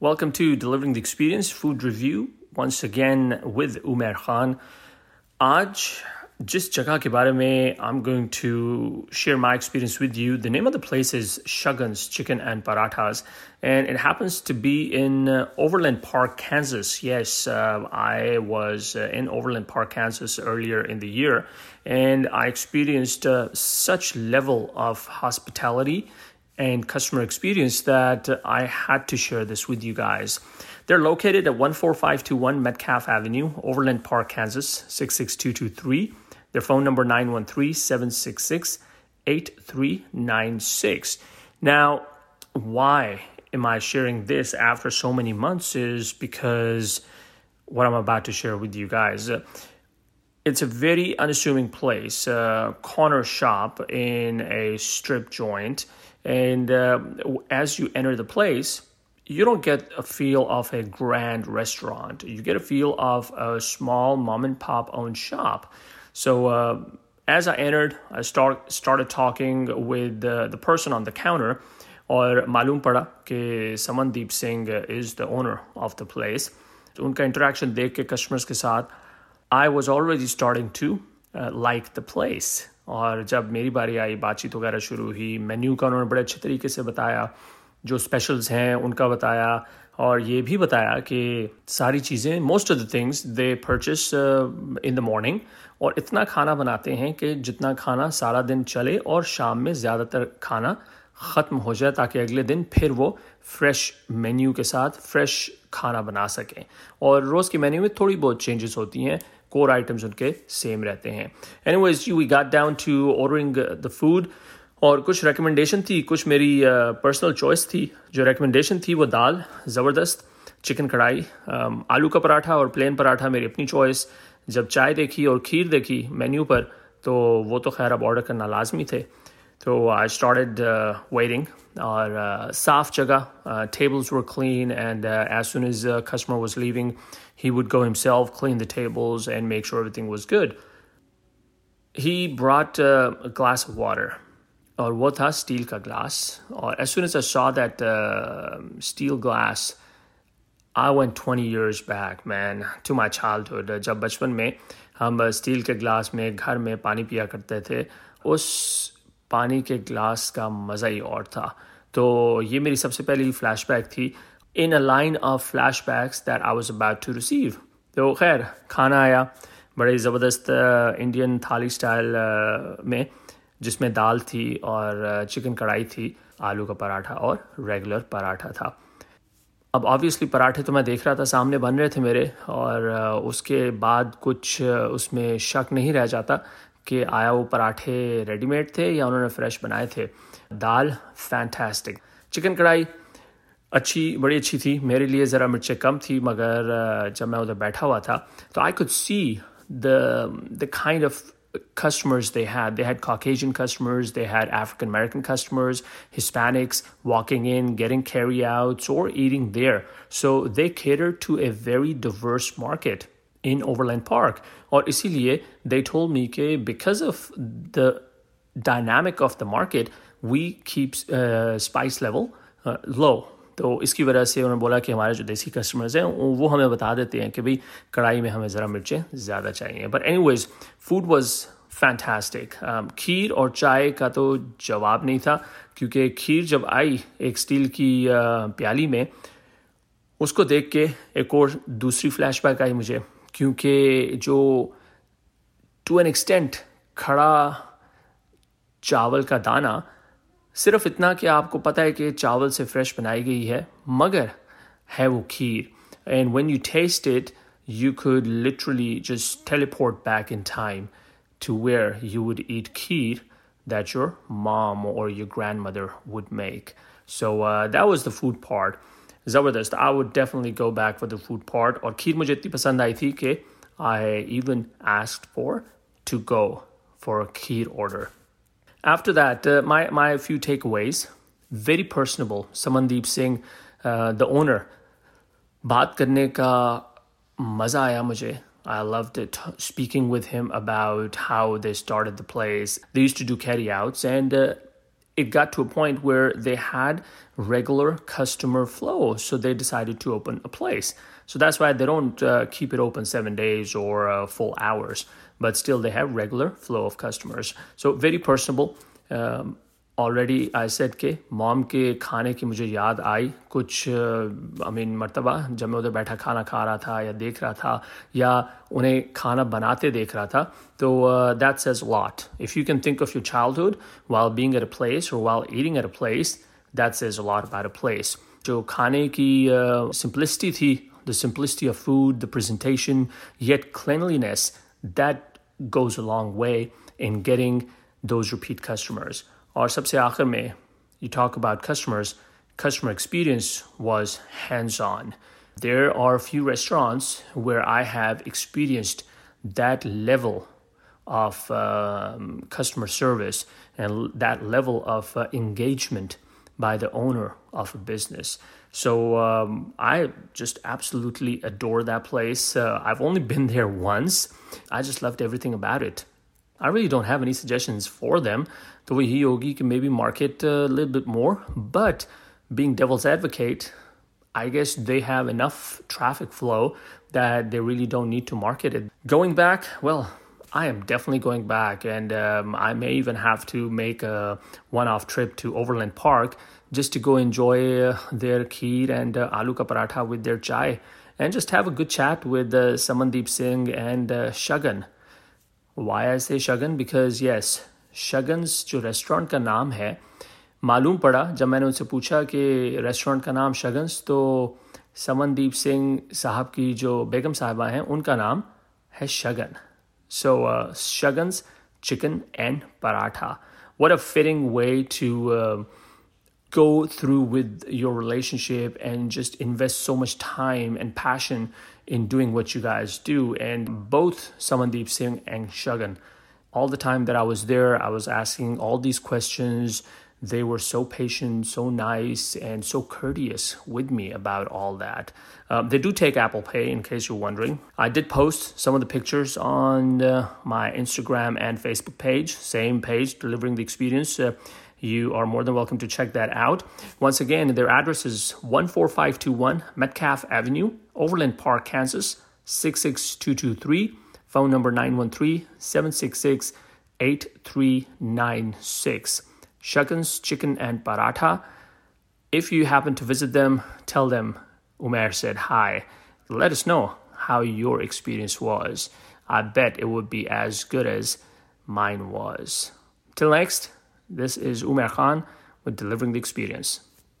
Welcome to Delivering the Experience Food Review once again with Umer Khan. Aj, just jagah ke baare I'm going to share my experience with you. The name of the place is Shagan's Chicken and Parathas, and it happens to be in uh, Overland Park, Kansas. Yes, uh, I was uh, in Overland Park, Kansas earlier in the year, and I experienced such level of hospitality and customer experience that I had to share this with you guys. They're located at 14521 Metcalf Avenue, Overland Park, Kansas 66223. Their phone number 913-766-8396. Now, why am I sharing this after so many months is because what I'm about to share with you guys. It's a very unassuming place, a corner shop in a strip joint. And uh, as you enter the place, you don't get a feel of a grand restaurant. You get a feel of a small mom and pop owned shop. So uh, as I entered, I start, started talking with the, the person on the counter. और मालूम पड़ा कि Samandeep Singh is the owner of the place तो उनका interaction देख के customers के साथ I was already starting to like the place और जब मेरी बारी आई, बातचीत वगैरह शुरू हुई, मेन्यू का उन्होंने बड़े अच्छे तरीके से बताया, जो स्पेशल्स हैं उनका बताया, और ये भी बताया कि सारी चीज़ें most of the things they purchase in the morning और इतना खाना बनाते हैं कि जितना खाना सारा दिन चले और शाम में ज़्यादातर खाना ख़त्म हो जाए ताकि अगले दिन फिर वो फ्रेश मेन्यू के साथ फ्रेश खाना बना सकें। और रोज़ के मेन्यू में थोड़ी बहुत चेंजेस होती हैं कोर आइटम्स उनके सेम रहते हैं। Anyways you we got down to ordering the food और कुछ रिकमेंडेशन थी कुछ मेरी पर्सनल uh, चॉइस थी। जो रिकमेंडेशन थी वो दाल ज़बरदस्त चिकन कढ़ाई um, आलू का पराठा और प्लेन पराठा मेरी अपनी चॉइस जब चाय देखी और खीर देखी मेन्यू पर तो वो तो खैर अब ऑर्डर करना लाजमी थे। तो आई स्टार्टेड वेटिंग और uh, साफ जगह tables were clean and as soon as customer was leaving he would go himself clean the tables and make sure everything was good he brought uh, a glass of water और वो था steel का glass और as soon as I saw that uh, steel glass I went 20 years back man to my childhood जब बचपन में हम steel के ग्लास में घर में पानी पिया करते थे उस पानी के ग्लास का मज़ा ही और था। तो ये मेरी सबसे पहली फ्लैशबैक थी। In a line of flashbacks that I was about to receive तो खैर, खाना आया बड़े ज़बरदस्त इंडियन थाली स्टाइल में, जिसमें दाल थी और चिकन कढ़ाई थी, आलू का पराठा और रेगुलर पराठा था। अब ऑब्वियसली पराठे तो मैं देख रहा था, सामने बन रहे थे मेरे और उसके बाद कुछ उसमें शक नहीं रह जाता। कि आया वो पराठे रेडीमेड थे या उन्होंने फ्रेश बनाए थे दाल फैंटास्टिक चिकन कढ़ाई अच्छी बड़ी अच्छी थी मेरे लिए ज़रा मिर्चें कम थी मगर जब मैं उधर बैठा हुआ था तो I could see the the kind of customers they had. They had Caucasian customers, they had African American customers, Hispanics walking in, getting carryouts, or eating there. So they cater to a very diverse market in Overland Park. Or इसीलिए me that because of the dynamic of the market, we keep uh, spice level uh, low. तो इसकी वजह से उन्होंने बोला कि हमारे जो देसी कस्टमर्स हैं वो हमें बता देते हैं कि भाई कढ़ाई में हमें ज़रा मिर्चें ज़्यादा चाहिए but anyways food was fantastic kheer और चाय का तो जवाब नहीं था क्योंकि खीर जब आई एक स्टील की uh, प्याली में उसको देख के एक और दूसरी फ्लैशबैक आई मुझे क्योंकि जो टू एन एक्सटेंट खड़ा चावल का दाना सिर्फ इतना कि आपको पता है कि चावल से फ्रेश बनाई गई है मगर है वो kheer and when you taste it could literally just teleport back in time to where you would eat kheer that your mom or your grandmother would make. So uh, that was the food part Zabardast. I would definitely go back for the food part. और खीर मुझे इतनी पसंद आई थी कि I even asked for to go for a kheer order. After that, uh, my, my few takeaways. Very personable. Samandeep Singh, uh, the owner. बात करने का मज़ा आया मुझे. I loved it speaking with him about how they started the place. They used to do carryouts, and uh, it got to a point where they had regular customer flow. So they decided to open a place. So that's why they don't uh, keep it open seven days or uh, full hours, but still they have regular flow of customers. So very personable. Um, already I said के mom के खाने की मुझे याद आई कुछ I mean मरतबा जब मैं उधर बैठा खाना खा रहा था या देख रहा था या उन्हें खाना बनाते देख रहा था तो that says lot if you can think of your childhood while being at a place और while eating at a place that says lot about a place जो खाने की सिंपलिसिटी uh, थी the simplicity of food the presentation yet cleanliness that goes a long way in getting those repeat customers. और सबसे आखिर में you talk about customers, customer experience was hands on. There are a few restaurants where I have experienced that level of um, customer service and that level of uh, engagement by the owner of a business. So um, I just absolutely adore that place. Uh, I've only been there once. I just loved everything about it. I really don't have any suggestions for them. The way Yogi can maybe market a little bit more, but being devil's advocate, I guess they have enough traffic flow that they really don't need to market it. Going back, well, I am definitely going back, and um, I may even have to make a one off trip to Overland Park just to go enjoy uh, their kheer and uh, aloo paratha with their chai and just have a good chat with uh, Samandeep Singh and uh, Shagan. Why I say Shagan? Because yes, Shagan's जो restaurant का नाम है मालूम पड़ा जब मैंने उनसे पूछा कि रेस्टोरेंट का नाम शगन्स तो समनदीप सिंह साहब की जो बेगम साहबा हैं उनका नाम है Shagun so शगन्स chicken and paratha. What a fitting way to uh, go through with your relationship and just invest so much time and passion in doing what you guys do. And both Samandeep Singh and Shagan, all the time that I was there, I was asking all these questions. They were so patient, so nice, and so courteous with me about all that. Um, they do take Apple Pay, in case you're wondering. I did post some of the pictures on uh, my Instagram and Facebook page, same page, delivering the experience. Uh, you are more than welcome to check that out. Once again, their address is 14521 Metcalf Avenue, Overland Park, Kansas 66223. Phone number 913 766 8396. Shagan's Chicken and Paratha. If you happen to visit them, tell them Umer said hi. Let us know how your experience was. I bet it would be as good as mine was. Till next, this is Umer Khan with Delivering the Experience.